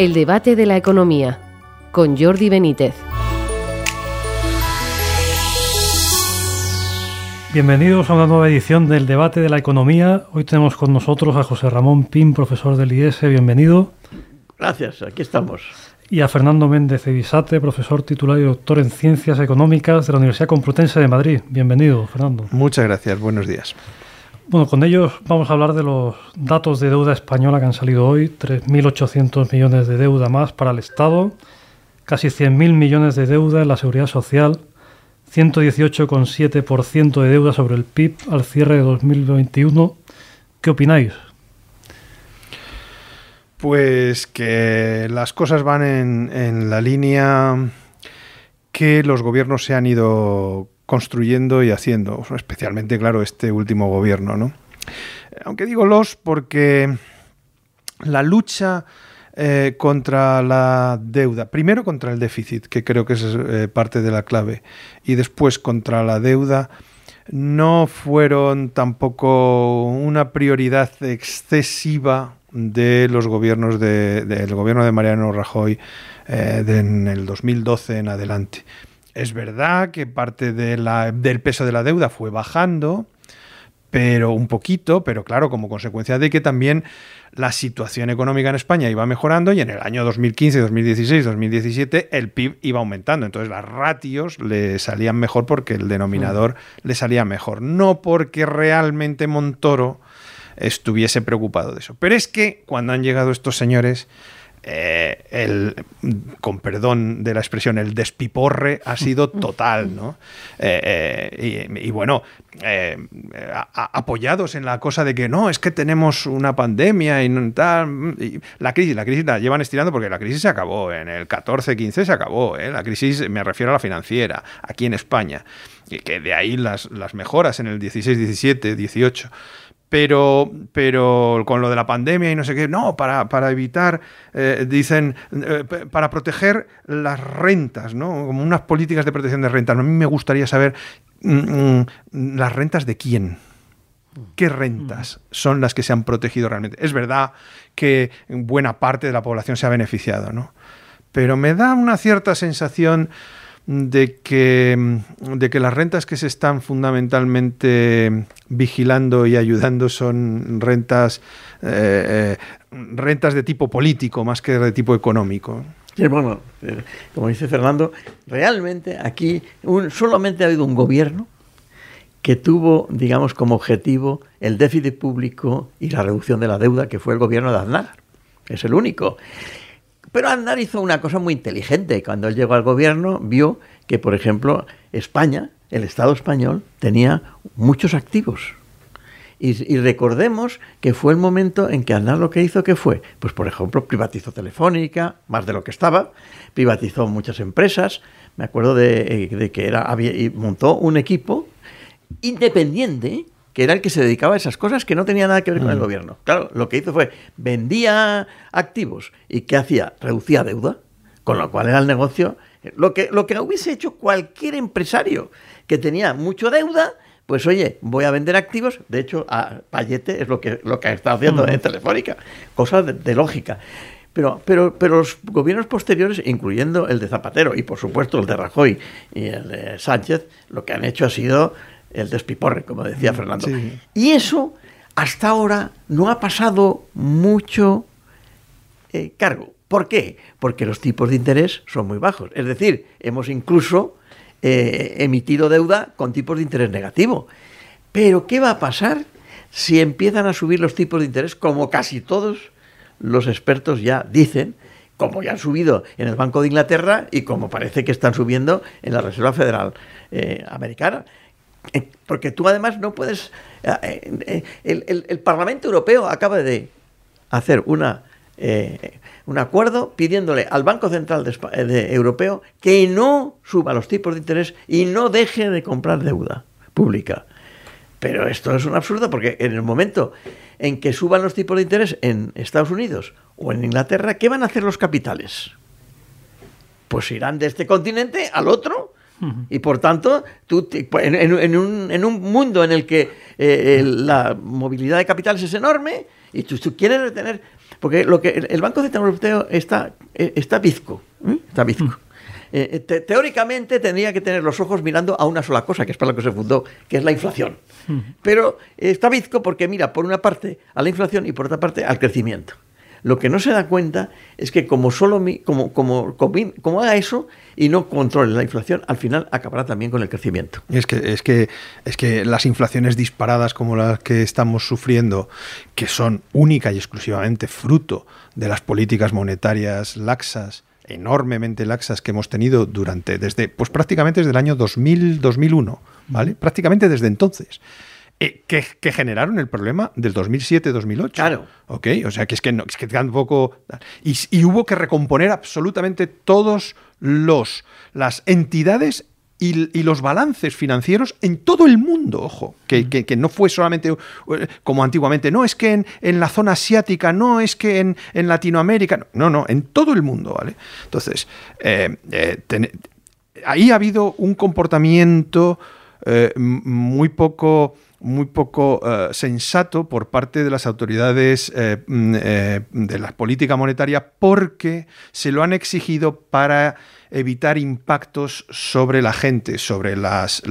El debate de la economía con Jordi Benítez. Bienvenidos a una nueva edición del debate de la economía. Hoy tenemos con nosotros a José Ramón Pin, profesor del IES. Bienvenido. Gracias, aquí estamos. Y a Fernando Méndez Evisate, profesor titular y doctor en Ciencias Económicas de la Universidad Complutense de Madrid. Bienvenido, Fernando. Muchas gracias, buenos días. Bueno, con ellos vamos a hablar de los datos de deuda española que han salido hoy. 3.800 millones de deuda más para el Estado, casi 100.000 millones de deuda en la seguridad social, 118,7% de deuda sobre el PIB al cierre de 2021. ¿Qué opináis? Pues que las cosas van en, la línea que los gobiernos se han ido construyendo y haciendo, especialmente, claro, este último gobierno, ¿no? Aunque digo los porque la lucha eh, contra la deuda, primero contra el déficit, que creo que es eh, parte de la clave, y después contra la deuda, no fueron tampoco una prioridad excesiva de los gobiernos de, del gobierno de Mariano Rajoy eh, en el 2012 en adelante. Es verdad que parte de la, del peso de la deuda fue bajando, pero un poquito, pero claro, como consecuencia de que también la situación económica en España iba mejorando y en el año 2015, 2016, 2017 el PIB iba aumentando. Entonces las ratios le salían mejor porque el denominador mm. le salía mejor, no porque realmente Montoro estuviese preocupado de eso. Pero es que cuando han llegado estos señores eh, el, con perdón de la expresión, el despiporre ha sido total, ¿no? Eh, eh, y, bueno, apoyados en la cosa de que no, es que tenemos una pandemia y tal. la crisis, la crisis la llevan estirando porque la crisis se acabó en el 14-15 se acabó, la crisis me refiero a la financiera, aquí en España, y que de ahí las, las mejoras en el 16, 17, 18 pero, pero con lo de la pandemia y no sé qué, no, para, para evitar, eh, dicen, eh, para proteger las rentas, ¿no? Como unas políticas de protección de rentas. A mí me gustaría saber mm, mm, las rentas de quién. ¿Qué rentas son las que se han protegido realmente? Es verdad que buena parte de la población se ha beneficiado, ¿no? Pero me da una cierta sensación de que, de que las rentas que se están fundamentalmente vigilando y ayudando son rentas, eh, eh, rentas de tipo político más que de tipo económico. Sí, bueno, eh, como dice Fernando, realmente aquí solamente ha habido un gobierno que tuvo, digamos, como objetivo el déficit público y la reducción de la deuda, que fue el gobierno de Aznar. Es el único. Pero Aznar hizo una cosa muy inteligente. Cuando él llegó al gobierno, vio que, por ejemplo, España, el Estado español, tenía muchos activos. Y, recordemos que fue el momento en que Aznar lo que hizo, que fue? Pues, por ejemplo, privatizó Telefónica, más de lo que estaba, privatizó muchas empresas. Me acuerdo de, eh, que era, había, y montó un equipo independiente que era el que se dedicaba a esas cosas que no tenían nada que ver con el mm. gobierno. Claro, lo que hizo fue vendía activos y ¿qué hacía? Reducía deuda, con lo cual era el negocio. Lo que, lo que hubiese hecho cualquier empresario que tenía mucho deuda, pues oye, voy a vender activos. De hecho, a Payete es lo que, lo que ha estado haciendo en Telefónica. Cosas de, lógica. Pero, pero, pero los gobiernos posteriores, incluyendo el de Zapatero y por supuesto el de Rajoy y el de Sánchez, lo que han hecho ha sido el despiporre, como decía mm, Fernando. Y eso hasta ahora no ha pasado mucho eh, cargo. ¿Por qué? Porque los tipos de interés son muy bajos. Es decir, hemos incluso eh, emitido deuda con tipos de interés negativo. Pero ¿qué va a pasar si empiezan a subir los tipos de interés, como casi todos los expertos ya dicen, como ya han subido en el Banco de Inglaterra y como parece que están subiendo en la Reserva Federal eh, Americana? Eh, porque tú además no puedes... Eh, eh, el, Parlamento Europeo acaba de hacer una, un acuerdo pidiéndole al Banco Central de, Europeo que no suba los tipos de interés y no deje de comprar deuda pública. Pero esto es un absurdo porque en el momento en que suban los tipos de interés en Estados Unidos o en Inglaterra, ¿qué van a hacer los capitales? Pues irán de este continente al otro y por tanto, tú, pues, en, un, mundo en el que eh, la movilidad de capitales es enorme y tú, quieres retener... Porque lo que el Banco Central Europeo está, eh, está bizco, ¿eh? está bizco. Teóricamente tendría que tener los ojos mirando a una sola cosa, que es para lo que se fundó, que es la inflación. Pero está bizco porque mira, por una parte, a la inflación y por otra parte, al crecimiento. Lo que no se da cuenta es que como solo como, como, como, haga eso y no controle la inflación, al final acabará también con el crecimiento. Es que, es que, es que las inflaciones disparadas como las que estamos sufriendo, que son única y exclusivamente fruto de las políticas monetarias laxas, enormemente laxas que hemos tenido durante, desde, pues prácticamente desde el año 2000, 2001, ¿vale? Prácticamente desde entonces. Eh, que, generaron el problema del 2007-2008. Claro. ¿Ok? O sea, que es que, no, es que tampoco... Y, y hubo que recomponer absolutamente todos los las entidades y, los balances financieros en todo el mundo, ojo, que, mm. no fue solamente eh, como antiguamente, no es que en, la zona asiática, no es que en, Latinoamérica, no, no, en todo el mundo, ¿vale? Entonces, eh, ahí ha habido un comportamiento muy poco muy poco eh, sensato por parte de las autoridades eh, mm, eh, de la política monetaria porque se lo han exigido para evitar impactos sobre la gente, sobre los,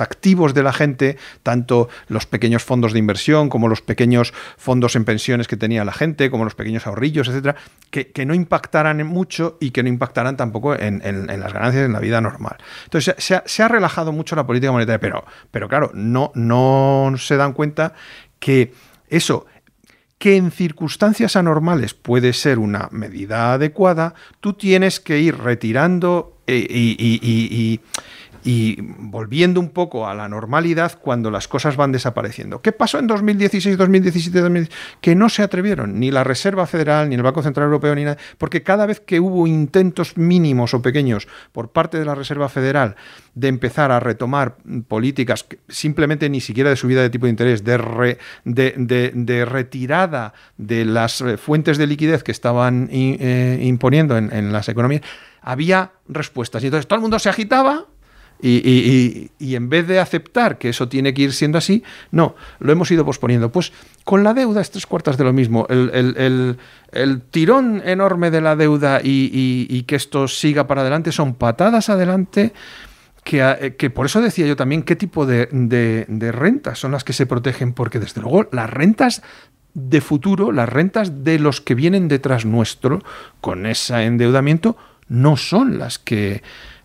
activos de la gente, tanto los pequeños fondos de inversión como los pequeños fondos en pensiones que tenía la gente, como los pequeños ahorrillos, etcétera, que, no impactaran mucho y que no impactaran tampoco en, las ganancias en la vida normal. Entonces se ha, relajado mucho la política monetaria, pero, pero claro, no, no se dan cuenta que eso que en circunstancias anormales puede ser una medida adecuada, tú tienes que ir retirando eh, y, y volviendo un poco a la normalidad cuando las cosas van desapareciendo. ¿Qué pasó en 2016, 2017, 2017? Que no se atrevieron ni la Reserva Federal, ni el Banco Central Europeo, ni nada, porque cada vez que hubo intentos mínimos o pequeños por parte de la Reserva Federal de empezar a retomar políticas simplemente ni siquiera de subida de tipo de interés, de, de, retirada de las eh, fuentes de liquidez que estaban eh, imponiendo en, en las economías, había respuestas. Y entonces todo el mundo se agitaba y, en vez de aceptar que eso tiene que ir siendo así, no, lo hemos ido posponiendo. Pues con la deuda es tres cuartas de lo mismo. El, tirón enorme de la deuda y, que esto siga para adelante son patadas adelante. Que, que por eso decía yo también qué tipo de, de rentas son las que se protegen, porque desde luego las rentas de futuro, las rentas de los que vienen detrás nuestro con ese endeudamiento, no son las que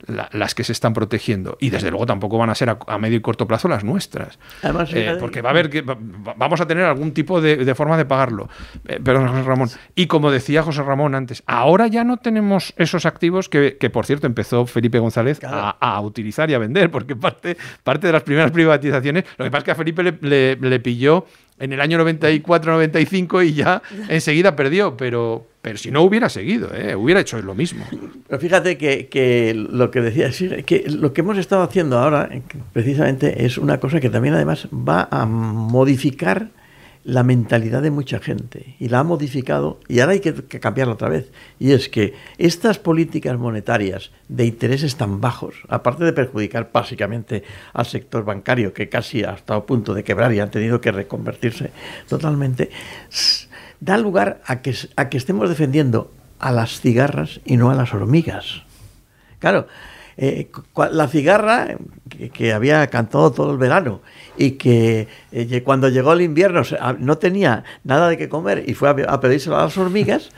las que se están protegiendo. Y desde luego tampoco van a ser a, medio y corto plazo las nuestras. Eh, porque va a haber que vamos a tener algún tipo de, forma de pagarlo. Eh, perdón, José Ramón. Y como decía José Ramón antes, ahora ya no tenemos esos activos que, por cierto, empezó Felipe González a, utilizar y a vender, porque parte, parte de las primeras privatizaciones, lo que pasa es que a Felipe le, le pilló en el año 94-95 y ya enseguida perdió, pero, pero si no hubiera seguido, ¿eh? hubiera hecho lo mismo. Pero fíjate que, lo que decía, que lo que hemos estado haciendo ahora precisamente es una cosa que también además va a modificar la mentalidad de mucha gente y la ha modificado y ahora hay que, cambiarla otra vez. Y es que estas políticas monetarias de intereses tan bajos, aparte de perjudicar básicamente al sector bancario que casi ha estado a punto de quebrar y han tenido que reconvertirse totalmente, da lugar a que, a que estemos defendiendo a las cigarras y no a las hormigas. Claro, eh, la cigarra que, había cantado todo el verano y que eh, cuando llegó el invierno no tenía nada de qué comer y fue a, a pedírselo a las hormigas,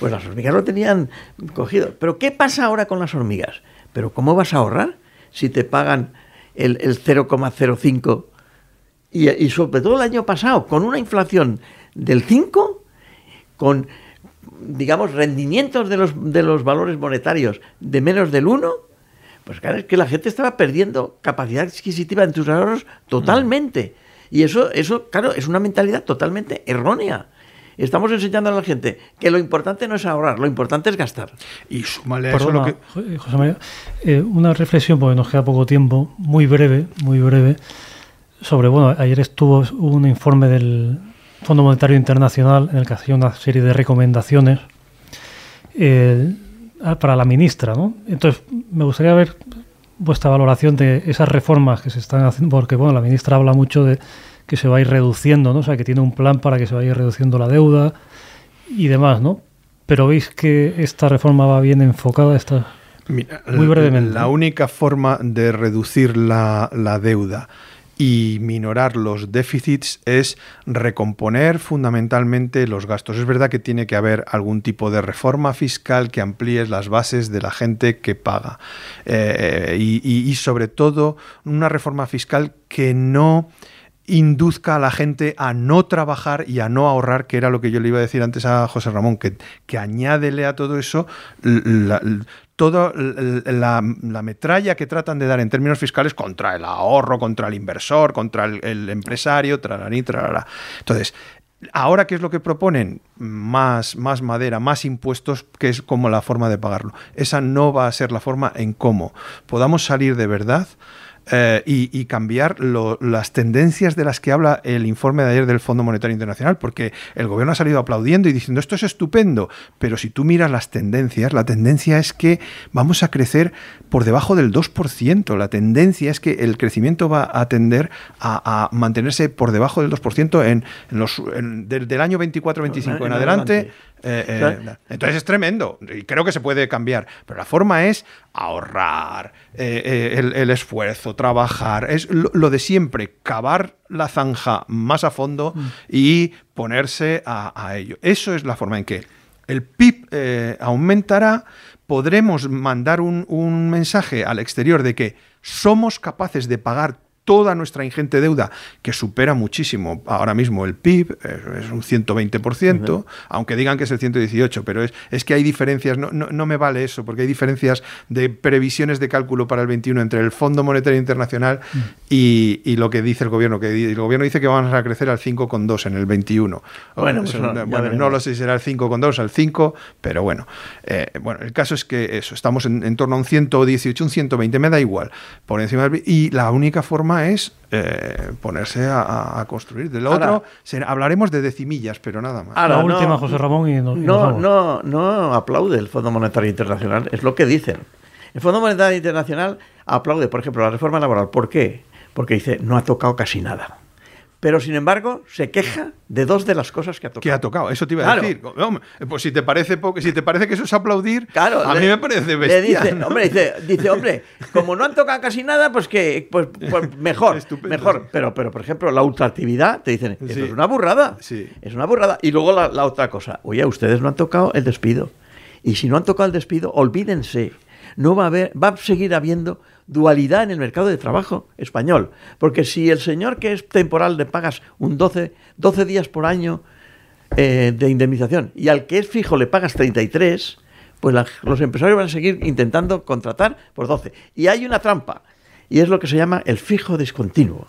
pues las hormigas lo tenían cogido. Pero ¿qué pasa ahora con las hormigas? ¿Pero cómo vas a ahorrar si te pagan el, 0,05 y, y sobre todo el año pasado con una inflación del 5, con digamos rendimientos de los, de los valores monetarios de menos del 1, pues claro, es que la gente estaba perdiendo capacidad adquisitiva en sus ahorros totalmente. Y eso, eso, claro, es una mentalidad totalmente errónea. Estamos enseñando a la gente que lo importante no es ahorrar, lo importante es gastar. Y súmale eso lo que... José María, eh, una reflexión, porque nos queda poco tiempo, muy breve, muy breve, sobre, bueno, ayer estuvo un informe del Fondo Monetario Internacional en el que hacía una serie de recomendaciones. Eh, para la ministra, ¿no? Entonces, me gustaría ver vuestra valoración de esas reformas que se están haciendo, porque, bueno, la ministra habla mucho de que se va a ir reduciendo, ¿no? O sea, que tiene un plan para que se vaya reduciendo la deuda y demás, ¿no? Pero veis que esta reforma va bien enfocada, está muy brevemente. La única forma de reducir la, la deuda y minorar los déficits es recomponer fundamentalmente los gastos. Es verdad que tiene que haber algún tipo de reforma fiscal que amplíe las bases de la gente que paga eh, y, sobre todo una reforma fiscal que no induzca a la gente a no trabajar y a no ahorrar, que era lo que yo le iba a decir antes a José Ramón, que, que añádele a todo eso toda la, metralla que tratan de dar en términos fiscales contra el ahorro, contra el inversor, contra el, empresario, tralarí, tralará. Entonces, Ahora, ¿qué es lo que proponen? Más, más madera, más impuestos, que es como la forma de pagarlo. Esa no va a ser la forma en cómo podamos salir de verdad eh, y, cambiar las tendencias de las que habla el informe de ayer del Fondo Monetario Internacional, porque el gobierno ha salido aplaudiendo y diciendo esto es estupendo, pero si tú miras las tendencias, la tendencia es que vamos a crecer por debajo del 2%, la tendencia es que el crecimiento va a tender a, mantenerse por debajo del 2% en, en los, del, año 24-25 en, adelante eh, eh, entonces es tremendo y creo que se puede cambiar, pero la forma es ahorrar, eh, el, esfuerzo, trabajar, es lo, de siempre, cavar la zanja más a fondo mm. y ponerse a, ello. Eso es la forma en que el PIB aumentará, podremos mandar un, un mensaje al exterior de que somos capaces de pagar toda nuestra ingente deuda, que supera muchísimo ahora mismo el PIB, es un 120%, aunque digan que es el 118%, pero es, es que hay diferencias, no, no, me vale eso, porque hay diferencias de previsiones de cálculo para el 21 entre el Fondo Monetario Internacional mm. y, lo que dice el gobierno, que el gobierno dice que vamos a crecer al 5,2 en el 21. Bueno, pues no, lo sé si será el 5,2 al 5, pero bueno, eh, bueno, el caso es que eso, estamos en, torno a un 118, un 120, me da igual, por encima del, y la única forma es eh, ponerse a, construir. De lo otro, hablaremos de decimillas, pero nada más. la última, José Ramón, y, no, no, no, aplaude el Fondo Monetario Internacional, es lo que dicen. El Fondo Monetario Internacional aplaude, por ejemplo, la reforma laboral. ¿Por qué? Porque dice, no ha tocado casi nada pero sin embargo se queja de dos de las cosas que ha tocado. Que ha tocado, eso te iba a decir. pues si te parece si te parece que eso es aplaudir, claro, a mí me parece bestia. dice, hombre, dice, hombre, como no han tocado casi nada, pues que pues, pues mejor, mejor. Pero, pero por ejemplo, la ultraactividad, te dicen, eso es una burrada. Sí. Es una burrada. Y luego la, la otra cosa, oye, ustedes no han tocado el despido. Y si no han tocado el despido, olvídense. No va a haber, va a seguir habiendo dualidad en el mercado de trabajo español. Porque si el señor que es temporal le pagas un 12, 12 días por año eh, de indemnización y al que es fijo le pagas 33, pues los empresarios van a seguir intentando contratar por 12. Y hay una trampa, y es lo que se llama el fijo discontinuo.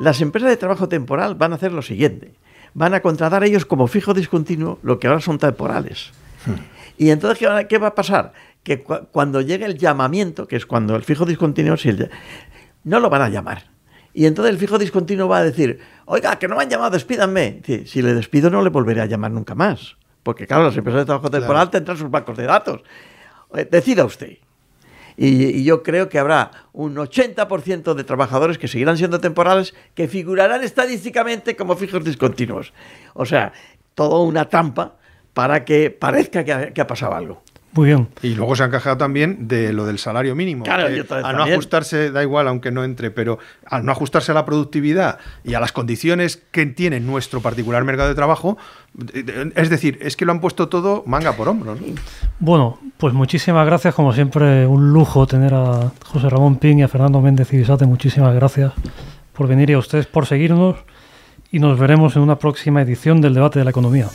Las empresas de trabajo temporal van a hacer lo siguiente. Van a contratar ellos como fijo discontinuo lo que ahora son temporales. Hmm. Y entonces, ¿qué va a pasar? Que cuando llegue el llamamiento, que es cuando el fijo discontinuo, si no lo van a llamar. Y entonces el fijo discontinuo va a decir, oiga, que no me han llamado, despídanme. Si, le despido no le volveré a llamar nunca más. Porque claro, las empresas de trabajo temporal tendrán sus bancos de datos. Eh, decida usted. Y, yo creo que habrá un 80% de trabajadores que seguirán siendo temporales que figurarán estadísticamente como fijos discontinuos. O sea, todo una trampa para que parezca que ha pasado algo. Muy bien. Y luego se han quejado también de lo del salario mínimo. Claro, a no ajustarse, da igual aunque no entre, pero al no ajustarse a la productividad y a las condiciones que tiene nuestro particular mercado de trabajo, es decir, es que lo han puesto todo manga por hombro. Bueno, pues muchísimas gracias, como siempre, un lujo tener a José Ramón Ping y a Fernando Méndez Ibisate. Muchísimas gracias por venir y a ustedes por seguirnos y nos veremos en una próxima edición del debate de la economía.